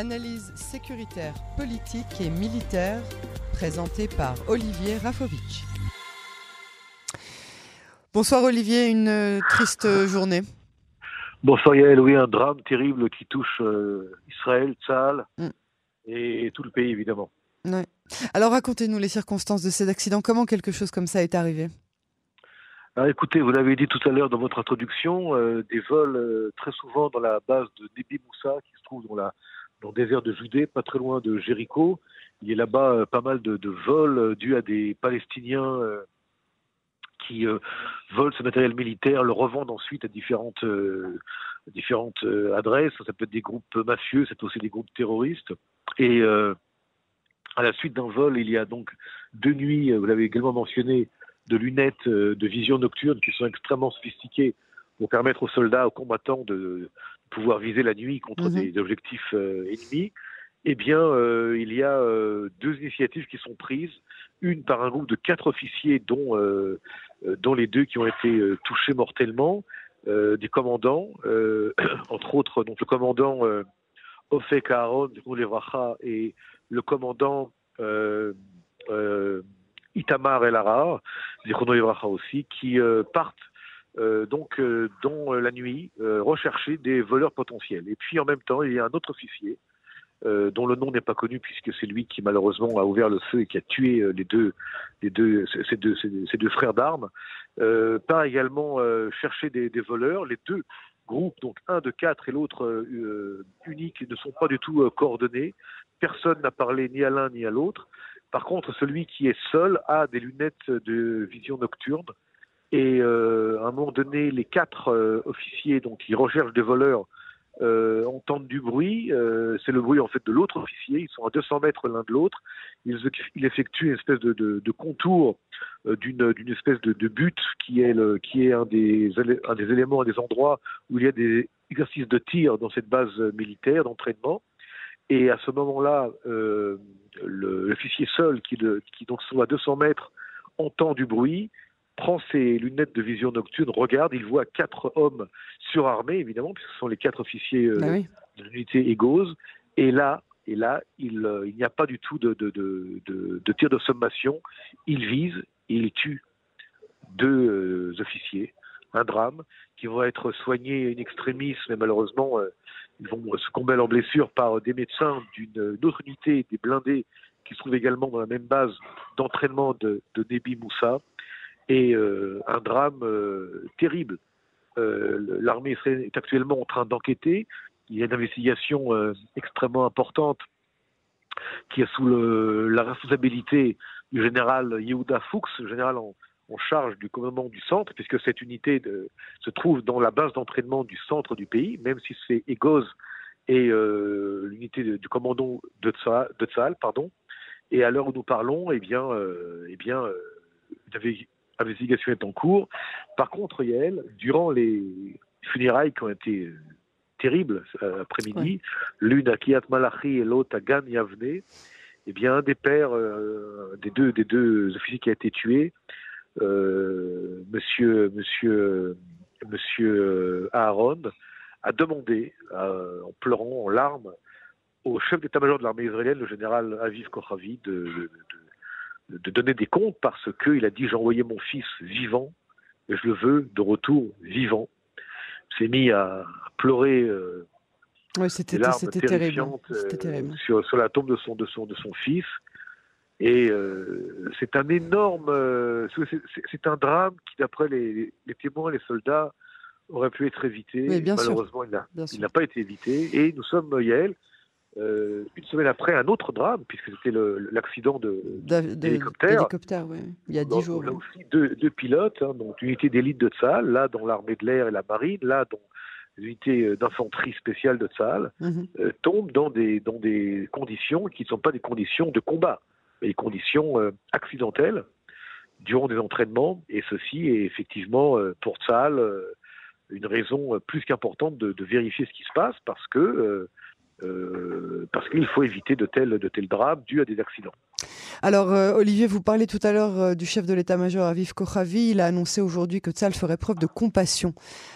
Analyse sécuritaire, politique et militaire, présentée par Olivier Rafovitch. Bonsoir Olivier, une euh, triste journée. Bonsoir Yael, oui, un drame terrible qui touche euh, Israël, Tzal mm. et, tout le pays évidemment. Alors racontez-nous les circonstances de cet accident, comment quelque chose comme ça est arrivé? Ah, écoutez, vous l'avez dit tout à l'heure dans votre introduction, euh, des vols très souvent dans la base de Nebi Moussa qui se trouve dans, la, dans le désert de Judée, pas très loin de Jéricho. Il y a là-bas pas mal de, vols dus à des Palestiniens qui euh, volent ce matériel militaire, le revendent ensuite à différentes, euh, différentes euh, adresses. Ça peut être des groupes mafieux, c'est aussi des groupes terroristes. Et à la suite d'un vol, il y a donc deux nuits, vous l'avez également mentionné, de lunettes de vision nocturne qui sont extrêmement sophistiquées pour permettre aux soldats, aux combattants de pouvoir viser la nuit contre mhm. des objectifs ennemis eh bien, euh, il y a euh, deux initiatives qui sont prises. Une par un groupe de quatre officiers, dont, euh, dont les deux qui ont été touchés mortellement, des commandants, entre autres donc le commandant Ofek Aaron et le commandant Itamar El Arar, aussi, qui partent donc dans la nuit rechercher des voleurs potentiels. Et puis en même temps, il y a un autre officier euh, dont le nom n'est pas connu puisque c'est lui qui malheureusement a ouvert le feu et qui a tué euh, les deux, les deux, ces deux, ces deux frères d'armes, euh, part également euh, chercher des, voleurs. Les deux groupes, donc un de quatre et l'autre euh, unique, ne sont pas du tout coordonnés. Personne n'a parlé ni à l'un ni à l'autre. Par contre, celui qui est seul a des lunettes de vision nocturne. Et à un moment donné, les quatre officiers donc qui recherchent des voleurs euh, entendent du bruit. Euh, c'est le bruit en fait de l'autre officier. Ils sont à 200 mètres l'un de l'autre. Ils, effectuent une espèce de, de, de contour euh, d'une, espèce de, de, but qui est, le, qui est un, des, un des éléments, un des endroits où il y a des exercices de tir dans cette base militaire d'entraînement. Et à ce moment-là, euh, l'officier seul, qui, qui donc sont à 200 mètres, entend du bruit prend ses lunettes de vision nocturne, regarde, il voit quatre hommes surarmés, évidemment, puisque ce sont les quatre officiers euh, bah de l'unité égose. Et là, et là, il, euh, il n'y a pas du tout de, de, de, de, tir de sommation. Il vise et il tue deux euh, officiers. Un drame qui va être soigné in extremis, mais malheureusement, ils vont succomber à leurs blessures par des médecins d'une autre unité, des blindés, qui se trouvent également dans la même base d'entraînement de, de Nebi Moussa et euh, un drame euh, terrible. Euh, l'armée est actuellement en train d'enquêter. Il y a une investigation extrêmement importante qui est sous la responsabilité du général Yehuda Fuchs, général en, charge du commandement du centre, puisque cette unité de, se trouve dans la base d'entraînement du centre du pays, même si c'est Egoz et l'unité du commandant de Tzal, pardon. Et à l'heure où nous parlons, eh bien, euh, eh L'investigation est en cours. Par contre, Yael, durant les funérailles qui ont été euh, terribles euh, après-midi, l'une à Kiat Malachi et l'autre à Gan Yavne, eh bien, un des pères euh, des, deux, des deux officiers qui a été tué, monsieur, monsieur, monsieur Aaron, a demandé, en pleurant, en larmes, au chef d'état-major de l'armée israélienne, le général Aviv Kochavi, de, de de donner des comptes parce qu'il a dit j'ai envoyé mon fils vivant et je le veux de retour vivant. Il s'est mis à pleurer euh, c'était terrible. Euh, sur, sur, la tombe de son, de son, de son fils. Et euh, c'est un énorme, c'est un drame qui, d'après les, les, témoins, les soldats, aurait pu être évité. Malheureusement, il n'a pas été évité. Et nous sommes, Yael, euh, une semaine après un autre drame, puisque c'était l'accident de, d'hélicoptère. Il y a dix jours. Là aussi, deux, deux pilotes, hein, donc l'unité d'élite de Tsahal, là dans l'armée de l'air et la marine, là dans l'unité euh, d'infanterie spéciale de Tsahal, mhm. euh, tombent dans des, dans des conditions qui ne sont pas des conditions de combat, mais des conditions euh, accidentelles durant des entraînements. Et ceci est effectivement pour Tsahal une raison plus qu'importante de, de, vérifier ce qui se passe, parce que euh, parce qu'il faut éviter de tels, de tels drames dus à des accidents. Alors, euh, Olivier, vous parlez tout à l'heure euh, du chef de l'état-major Aviv Kochavi. Il a annoncé aujourd'hui que Tzal ferait preuve de compassion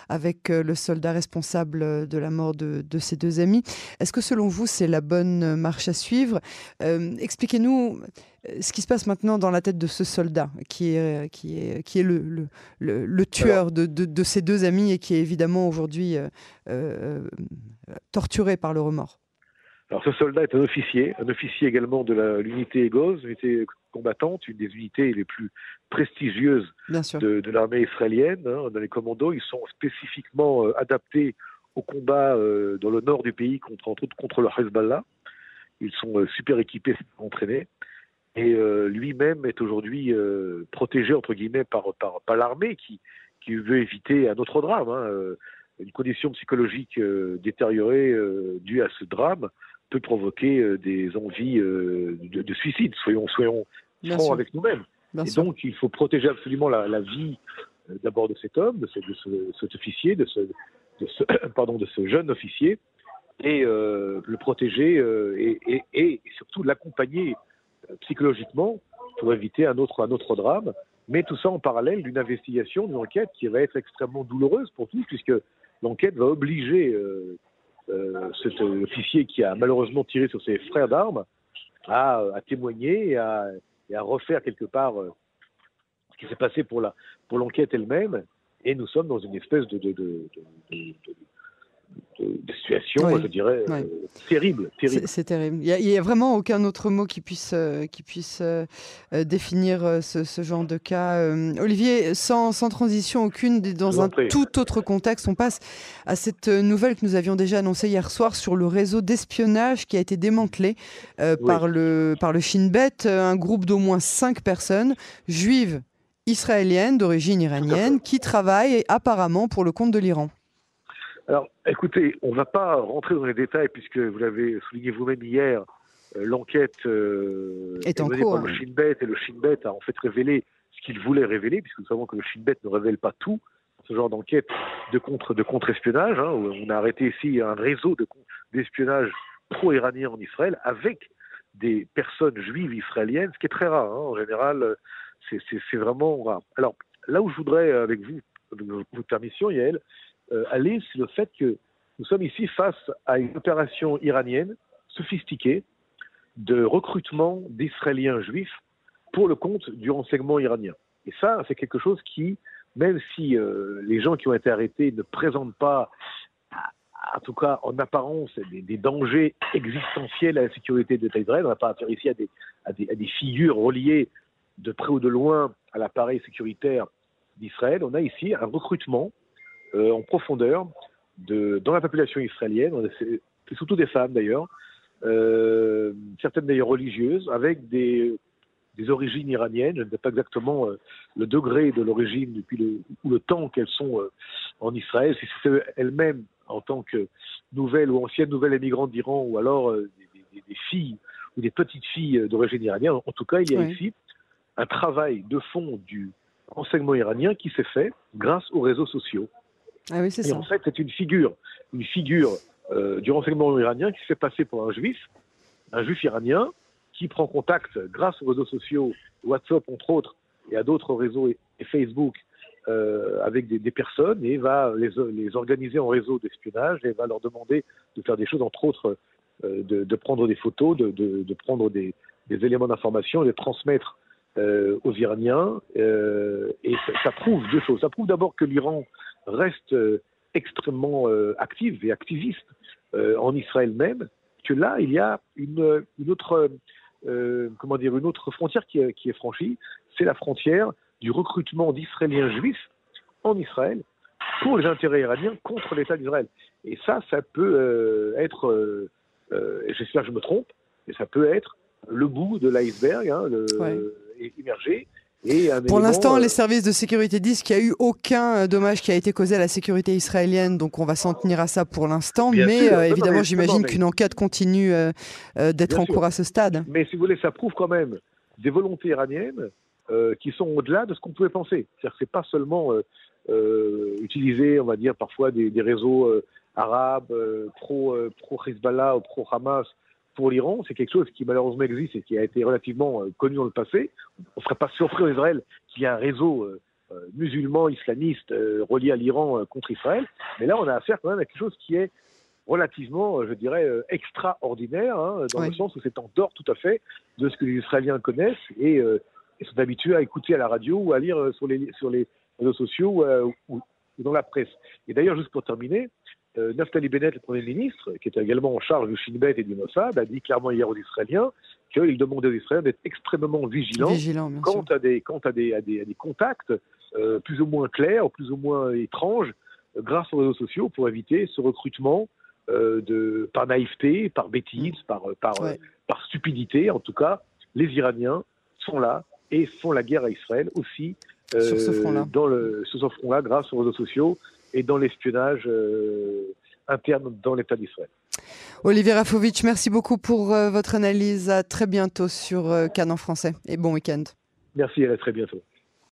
avec euh, le soldat responsable de la mort de, ses deux amis. Est-ce que selon vous, c'est la bonne marche à suivre? Expliquez-nous ce qui se passe maintenant dans la tête de ce soldat qui est, qui est, qui est le, le, tueur de, de, ses deux amis et qui est évidemment aujourd'hui torturé par le remords. Alors ce soldat est un officier, un officier également de l'unité EGOS, unité combattante, une des unités les plus prestigieuses de, l'armée israélienne. Hein, dans les commandos, ils sont spécifiquement euh, adaptés au combat euh, dans le nord du pays contre entre autres contre le Hezbollah. Ils sont euh, super équipés, entraînés. Et lui-même est aujourd'hui protégé entre guillemets par, par, l'armée qui, qui veut éviter un autre drame. Hein, une condition psychologique détériorée due à ce drame peut provoquer euh, des envies euh, de, suicide. Soyons, soyons francs avec nous-mêmes. Et donc, il faut protéger absolument la, vie euh, d'abord de cet homme, de, cet officier, de ce, pardon, de ce jeune officier, et le protéger et, surtout l'accompagner psychologiquement pour éviter un autre, un autre drame. Mais tout ça en parallèle d'une investigation, d'une enquête qui va être extrêmement douloureuse pour tous, puisque l'enquête va obliger euh, cet officier qui a malheureusement tiré sur ses frères d'armes à, à, témoigner et à, et à, refaire quelque part euh, ce qui s'est passé pour l'enquête elle-même. Et nous sommes dans une espèce de, de, de situation, je dirais, euh, terrible. terrible. C'est terrible. Il n'y a, vraiment aucun autre mot qui puisse, euh, qui puisse euh, définir ce, genre de cas. Olivier, sans, sans, transition aucune, dans un tout autre contexte, on passe à cette nouvelle que nous avions déjà annoncée hier soir sur le réseau d'espionnage qui a été démantelé par, le, par le Shin Bet, un groupe d'au moins cinq personnes, juives israéliennes d'origine iranienne, qui travaillent apparemment pour le compte de l'Iran. Alors, écoutez, on ne va pas rentrer dans les détails puisque vous l'avez souligné vous-même hier, euh, l'enquête euh, est en cours. Par le Shin Bet et le Shin Bet a en fait révélé ce qu'il voulait révéler, puisque nous savons que le Shin Bet ne révèle pas tout. Ce genre d'enquête de contre de contre-espionnage, hein, on a arrêté ici un réseau d'espionnage pro-iranien en Israël avec des personnes juives israéliennes, ce qui est très rare. Hein. En général, c'est vraiment rare. Alors, là où je voudrais, avec vous, votre permission, Yael, euh, aller, c'est le fait que nous sommes ici face à une opération iranienne sophistiquée de recrutement d'Israéliens juifs pour le compte du renseignement iranien. Et ça, c'est quelque chose qui, même si euh, les gens qui ont été arrêtés ne présentent pas, en tout cas en apparence, des, dangers existentiels à la sécurité de d'Israël, on va pas affaire ici à des, figures reliées de près ou de loin à l'appareil sécuritaire d'Israël, on a ici un recrutement euh, en profondeur de, dans la population israélienne, c'est surtout des femmes d'ailleurs, euh, certaines d'ailleurs religieuses, avec des, des, origines iraniennes. Je ne sais pas exactement euh, le degré de l'origine depuis le, ou le temps qu'elles sont en Israël, si c'est elles-mêmes en tant que nouvelles ou anciennes nouvelles émigrantes d'Iran, ou alors des, des, filles ou des petites filles d'origine iranienne. En tout cas, il y a ici un travail de fond du renseignement iranien qui s'est fait grâce aux réseaux sociaux. Ah oui, et en fait, c'est une figure, une figure euh, du renseignement iranien qui s'est passé pour un juif, un juif iranien, qui prend contact grâce aux réseaux sociaux, WhatsApp entre autres, et à d'autres réseaux et, Facebook, euh, avec des, personnes et va les, les organiser en réseau d'espionnage et va leur demander de faire des choses, entre autres, euh, de, de, prendre des photos, de, de prendre des, des éléments d'information et les transmettre aux Iraniens. et ça, ça, prouve deux choses. Ça prouve d'abord que l'Iran reste euh, extrêmement euh, active et activiste euh, en Israël même, que là, il y a une, une autre, comment dire, une autre frontière qui est, qui est franchie, c'est la frontière du recrutement d'Israéliens juifs en Israël pour les intérêts iraniens contre l'État d'Israël. Et ça, ça peut être, j'espère que je me trompe, mais ça peut être le bout de l'iceberg, hein, émergé, pour l'instant, les euh, services de sécurité disent qu'il n'y a eu aucun euh, dommage qui a été causé à la sécurité israélienne, donc on va s'en tenir à ça pour l'instant. Mais euh, évidemment, j'imagine qu'une enquête continue d'être en cours à ce stade. Mais si vous voulez, ça prouve quand même des volontés iraniennes qui sont au-delà de ce qu'on pouvait penser. C'est-à-dire que c'est pas seulement utiliser, on va dire, parfois des, réseaux arabes pro, pro Hezbollah ou pro Hamas pour l'Iran, c'est quelque chose qui malheureusement existe et qui a été relativement connu dans le passé. On ne serait pas surpris en Israël qu'il y ait un réseau musulman islamiste relié à l'Iran contre Israël, mais là on a affaire quand même à quelque chose qui est relativement, je dirais, extraordinaire, hein, dans le sens où c'est en dehors tout à fait de ce que les Israéliens connaissent et, sont habitués à écouter à la radio ou à lire sur les, sur les réseaux sociaux ou, dans la presse. Et d'ailleurs, juste pour terminer, euh, Naftali Bennett, le Premier ministre, qui était également en charge du Shin Bet et du Mossad, a dit clairement hier aux Israéliens qu'il demandait aux Israéliens d'être extrêmement vigilants quant, à des, quant à des, à des, contacts euh, plus ou moins clairs, plus ou moins étranges, euh, grâce aux réseaux sociaux, pour éviter ce recrutement de, par naïveté, par bêtise, par, par, par stupidité. En tout cas, les Iraniens sont là et font la guerre à Israël aussi sur ce front-là. Front-là, grâce aux réseaux sociaux et dans l'espionnage euh, interne dans l'État d'Israël. Olivier Rafovitch, merci beaucoup pour euh, votre analyse. À très bientôt sur euh, Cannes en français et bon week-end. Merci, à très bientôt.